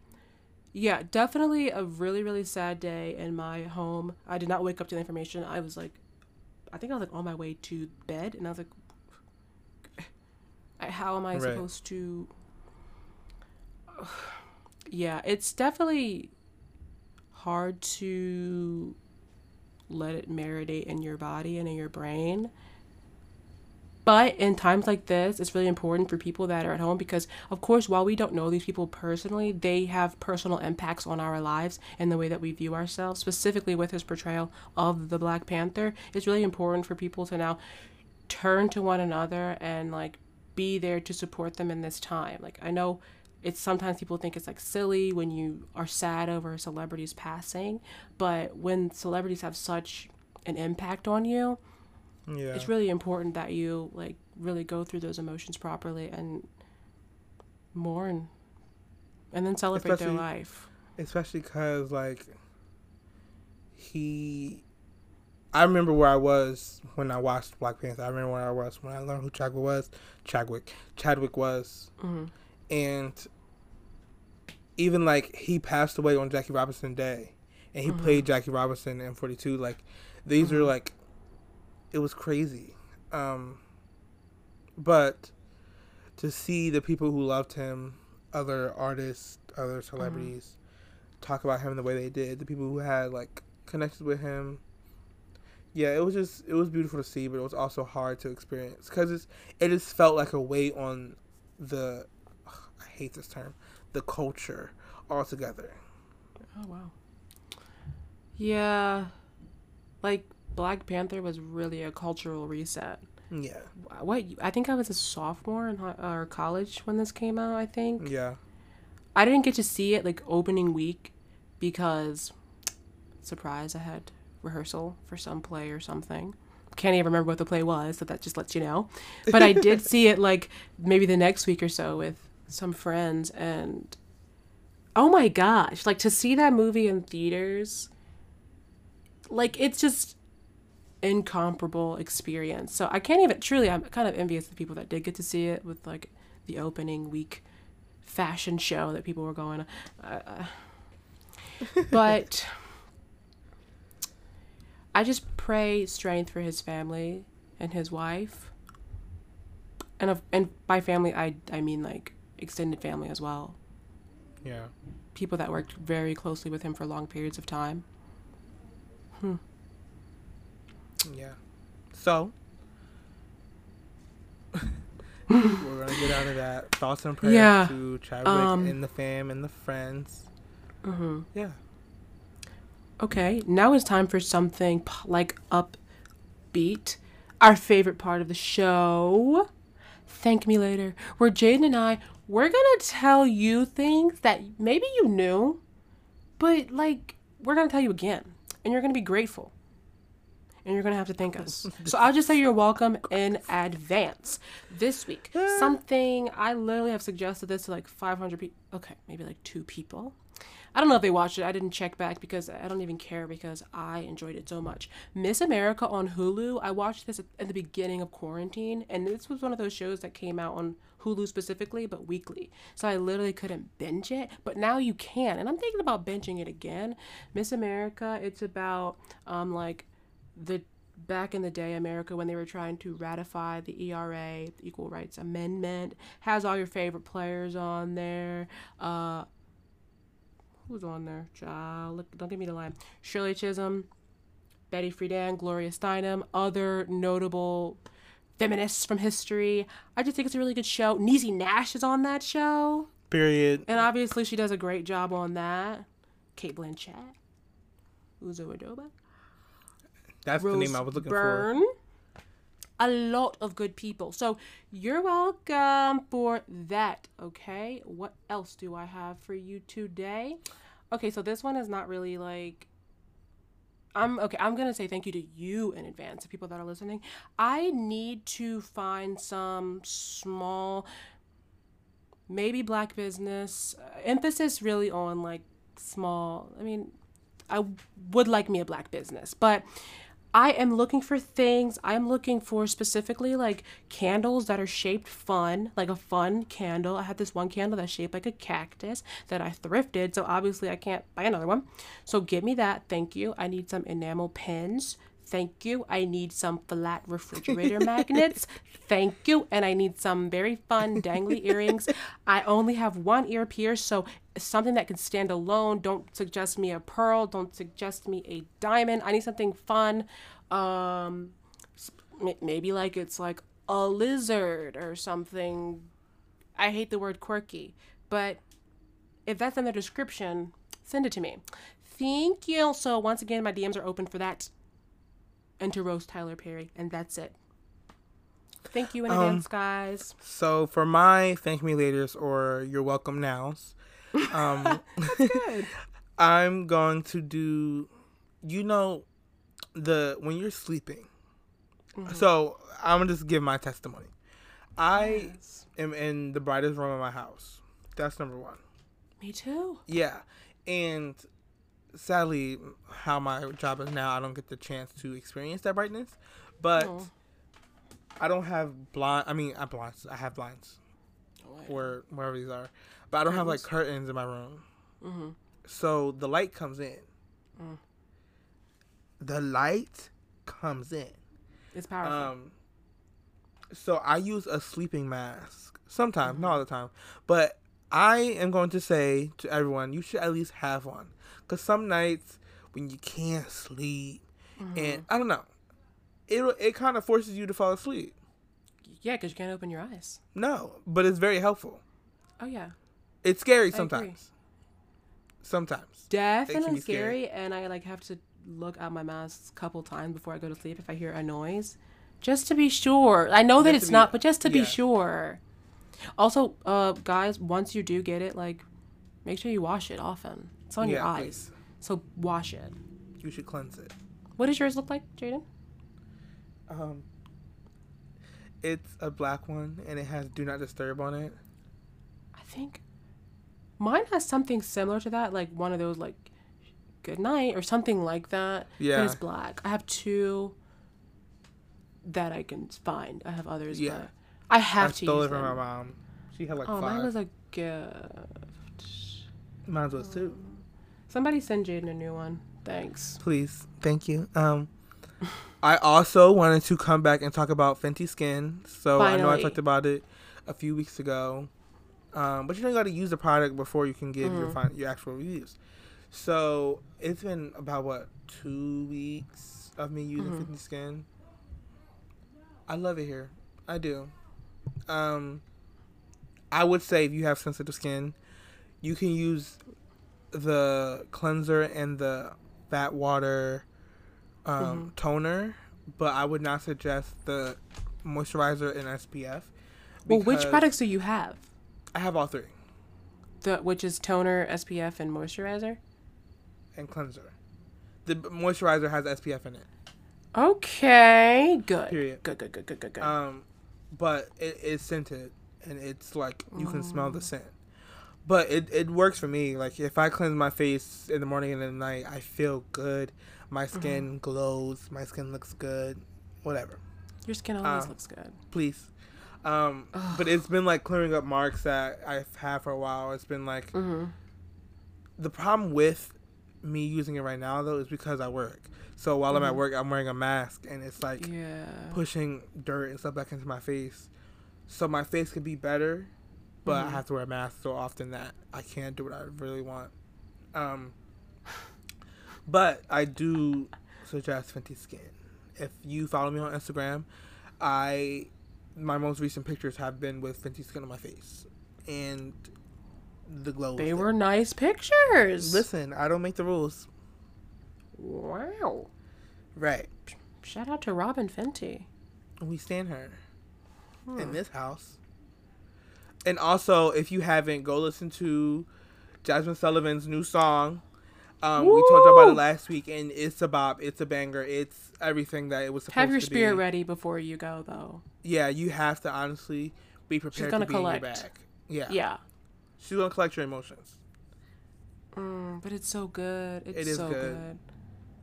yeah definitely a really really sad day in my home. I did not wake up to the information. I was like i think i was like on my way to bed and i was like how am i Right. supposed to yeah it's definitely hard to let it marinate in your body and in your brain but in times like this, it's really important for people that are at home because, of course, while we don't know these people personally, they have personal impacts on our lives and the way that we view ourselves. Specifically, with his portrayal of the Black Panther, it's really important for people to now turn to one another and like be there to support them in this time. Like, I know it's sometimes people think it's like silly when you are sad over a celebrity's passing, but when celebrities have such an impact on you, yeah. it's really important that you like really go through those emotions properly and mourn and then celebrate Especially- their life. especially because like he i remember where i was when i watched black panther i remember where i was when i learned who chadwick was chadwick chadwick was hmm and even like he passed away on jackie robinson day and he Mhm. played jackie robinson in 42 like these are Mhm. like it was crazy. Um but to see the people who loved him other artists other celebrities talk about him the way they did the people who had like connected with him yeah it was just it was beautiful to see but it was also hard to experience because it's it just felt like a weight on the ugh, i hate this term the culture altogether. Oh wow. Yeah, like Black Panther was really a cultural reset. yeah What I think I was a sophomore in or college when this came out. I think yeah I didn't get to see it like opening week because surprise I had rehearsal for some play or something. Can't even remember what the play was, so that just lets you know. But I did see it like maybe the next week or so with some friends and oh my gosh, like to see that movie in theaters like it's just incomparable experience. So I can't even truly I'm kind of envious of the people that did get to see it with like the opening week fashion show that people were going uh, uh, but I just pray strength for his family and his wife. And of, and by family I I mean like extended family as well. yeah People that worked very closely with him for long periods of time. Yeah so we're gonna get out of that thoughts and prayers Yeah. to chadwick Um, and the fam and the friends Mhm. yeah Okay, now it's time for something like upbeat, our favorite part of the show. Thank me later, where Jaden and I we're gonna tell you things that maybe you knew, but like we're gonna tell you again, and you're gonna be grateful, and you're gonna have to thank us. so I'll just say you're welcome in advance. This week, something I literally have suggested this to like 500 people. Okay, maybe like two people. I don't know if they watched it. I didn't check back because I don't even care because I enjoyed it so much. Miss America on Hulu. I watched this at, at the beginning of quarantine, and this was one of those shows that came out on Hulu specifically, but weekly. So I literally couldn't binge it, but now you can. And I'm thinking about binging it again. Miss America. It's about um like the back in the day America when they were trying to ratify the ERA, the Equal Rights Amendment. Has all your favorite players on there. Uh who's on there? Child, look, don't give me the line. Shirley Chisholm, Betty Friedan, Gloria Steinem, other notable feminists from history. I just think it's a really good show. Niecy Nash is on that show, period and obviously she does a great job on that. Cate Blanchett, Uzo Aduba, that's the name i was looking for Byrne. A lot of good people. So you're welcome for that. Okay. What else do I have for you today? Okay, so this one is not really like I'm okay, I'm gonna say thank you to you in advance, the people that are listening. I need to find some small maybe black business uh, emphasis really on like small i mean i would like me a black business but i am looking for things i'm looking for specifically like candles that are shaped fun like a fun candle. I had this one candle that's shaped like a cactus that i thrifted so obviously i can't buy another one. So give me that thank you. I need some enamel pins Thank you. I need some flat refrigerator magnets. Thank you. And I need some very fun dangly earrings. I only have one ear pierce, so something that can stand alone. Don't suggest me a pearl. Don't suggest me a diamond. I need something fun. Um, maybe like it's like a lizard or something. I hate the word quirky, but if that's in the description, send it to me. Thank you. So once again, my DMs are open for that. And to roast Tyler Perry, and that's it. Thank you in Um, advance, guys. So for my thank me laters or you're welcome nows, um, I'm going to do, you know, the when you're sleeping. So I'm gonna just give my testimony. I am in the brightest room of my house. That's number one. Me too. Yeah, and sadly, how my job is now, I don't get the chance to experience that brightness. But Oh. I don't have blind. I mean, I blinds. I have blinds where wherever these are, but I don't have like curtains in my room. Mm-hmm. So the light comes in. Mm. The light comes in. It's powerful. Um, so I use a sleeping mask sometimes, not all the time, but I am going to say to everyone, you should at least have one, because some nights when you can't sleep, mm-hmm. and I don't know, it it kind of forces you to fall asleep. yeah, because you can't open your eyes. No, but it's very helpful. Oh yeah, It's scary sometimes. Sometimes. definitely scary. scary. And I like have to look at my mask a couple times before I go to sleep if I hear a noise, just to be sure. I know that Just to it's be- not, but just to be sure. Also, uh, guys, once you do get it, like, make sure you wash it often. It's on your Yeah, eyes, so wash it. You should cleanse it. What does yours look like, Jaden? Um, it's a black one, and it has "Do Not Disturb" on it. I think mine has something similar to that, like one of those like good night or something like that. Yeah. It's black. I have two that I can find. I have others, Yeah. but I have I to stole use it from my mom. She had like Oh, mine was a gift. Mine was too. Somebody send Jaden a new one. Thanks. Please, thank you. Um, I also wanted to come back and talk about Fenty Skin. So I know I talked about it a few weeks ago. Um, but you know you got to use the product before you can give your Mhm. fin- your actual reviews. So it's been about what two weeks of me using Mhm. Fenty Skin. I love it here. I do. Um, I would say if you have sensitive skin, you can use the cleanser and the fat water um, toner, but I would not suggest the moisturizer and SPF. Well, which products do you have? I have all three The which is toner, SPF, and moisturizer. and cleanser. The moisturizer has SPF in it. Okay, good. Period. Good, good, good, good, good, good. Um, but it is scented, and it's like you can smell Mm. the scent. But it, it works for me. Like if I cleanse my face in the morning and the night, I feel good. My Mm-hmm. skin glows. My skin looks good. Whatever. Your skin always uh, looks good. Please. Um, but it's been like clearing up marks that I've had for a while. It's been like Mm-hmm. the problem with me using it right now though is because I work. So while I'm at work, I'm wearing a mask, and it's like Yeah. pushing dirt and stuff back into my face. So my face could be better, but Mhm. I have to wear a mask so often that I can't do what I really want. Um, but I do suggest Fenty Skin. If you follow me on Instagram, I my most recent pictures have been with Fenty Skin on my face, and the glow. They were nice pictures. Listen, I don't make the rules. Wow. Right. Shout out to Robyn Fenty. We stand her Hmm. in this house. And also, if you haven't, go listen to Jazmine Sullivan's new song. Um, we talked about it last week, and it's a bop. It's a banger. It's everything that it was supposed to be. Have your to spirit be. ready before you go, though. Yeah, you have to honestly be prepared gonna to be in your bag. Yeah. Yeah. she's gonna collect your emotions. Mm, but it's so good. It's It is so good. good.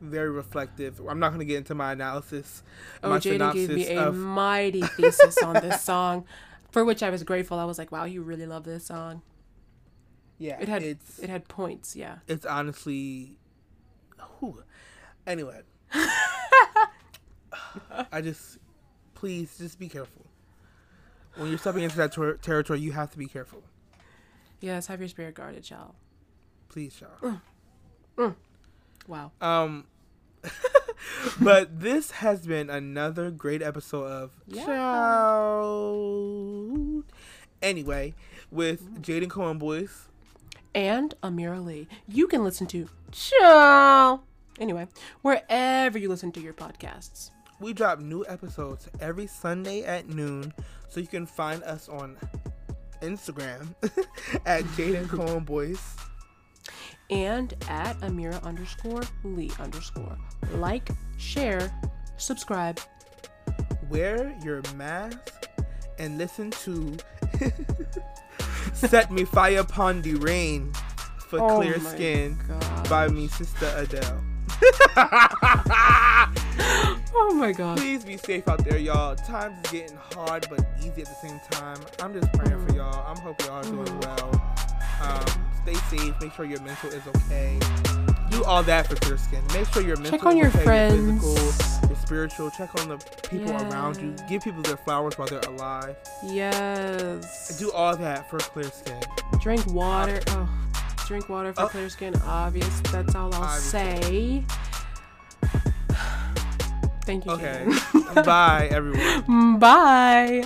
Very reflective. I'm not gonna get into my analysis. Oh, my Jaden gave me a of mighty thesis on this song, for which I was grateful. I was like, "Wow, you really love this song." yeah. It had it had points. Yeah. it's honestly whew. anyway i just please just be careful when you're stepping into that ter- territory you have to be careful Yes. Have your spirit guarded, child. please y'all mm. Mm. Wow. um but this has been another great episode of Yeah. Child. anyway with jaden cohen boys and Amira Lee. You can listen to Ciao. Anyway, wherever you listen to your podcasts. We drop new episodes every Sunday at noon, so you can find us on Instagram at Jaden Cohen Boys. And at Amira underscore Lee underscore. Like, share, subscribe. Wear your mask and listen to Set Me Fire Upon the Rain for Oh Clear Skin God. by me, Sister Adele. Oh my god. Please be safe out there, y'all. Times is getting hard but easy at the same time. I'm just praying for y'all. I'm hoping y'all are doing well. Um, stay safe. Make sure your mental is okay. Do all that for clear skin. Make sure your mental Check on your okay, friends. your physical, your spiritual. Check on the people around you. Give people their flowers while they're alive. Yes. Do all that for clear skin. Drink water. Oh, drink water for Oh. clear skin. Obvious. That's all I'll Obvious. say. Thank you. Okay. Bye, everyone. Bye.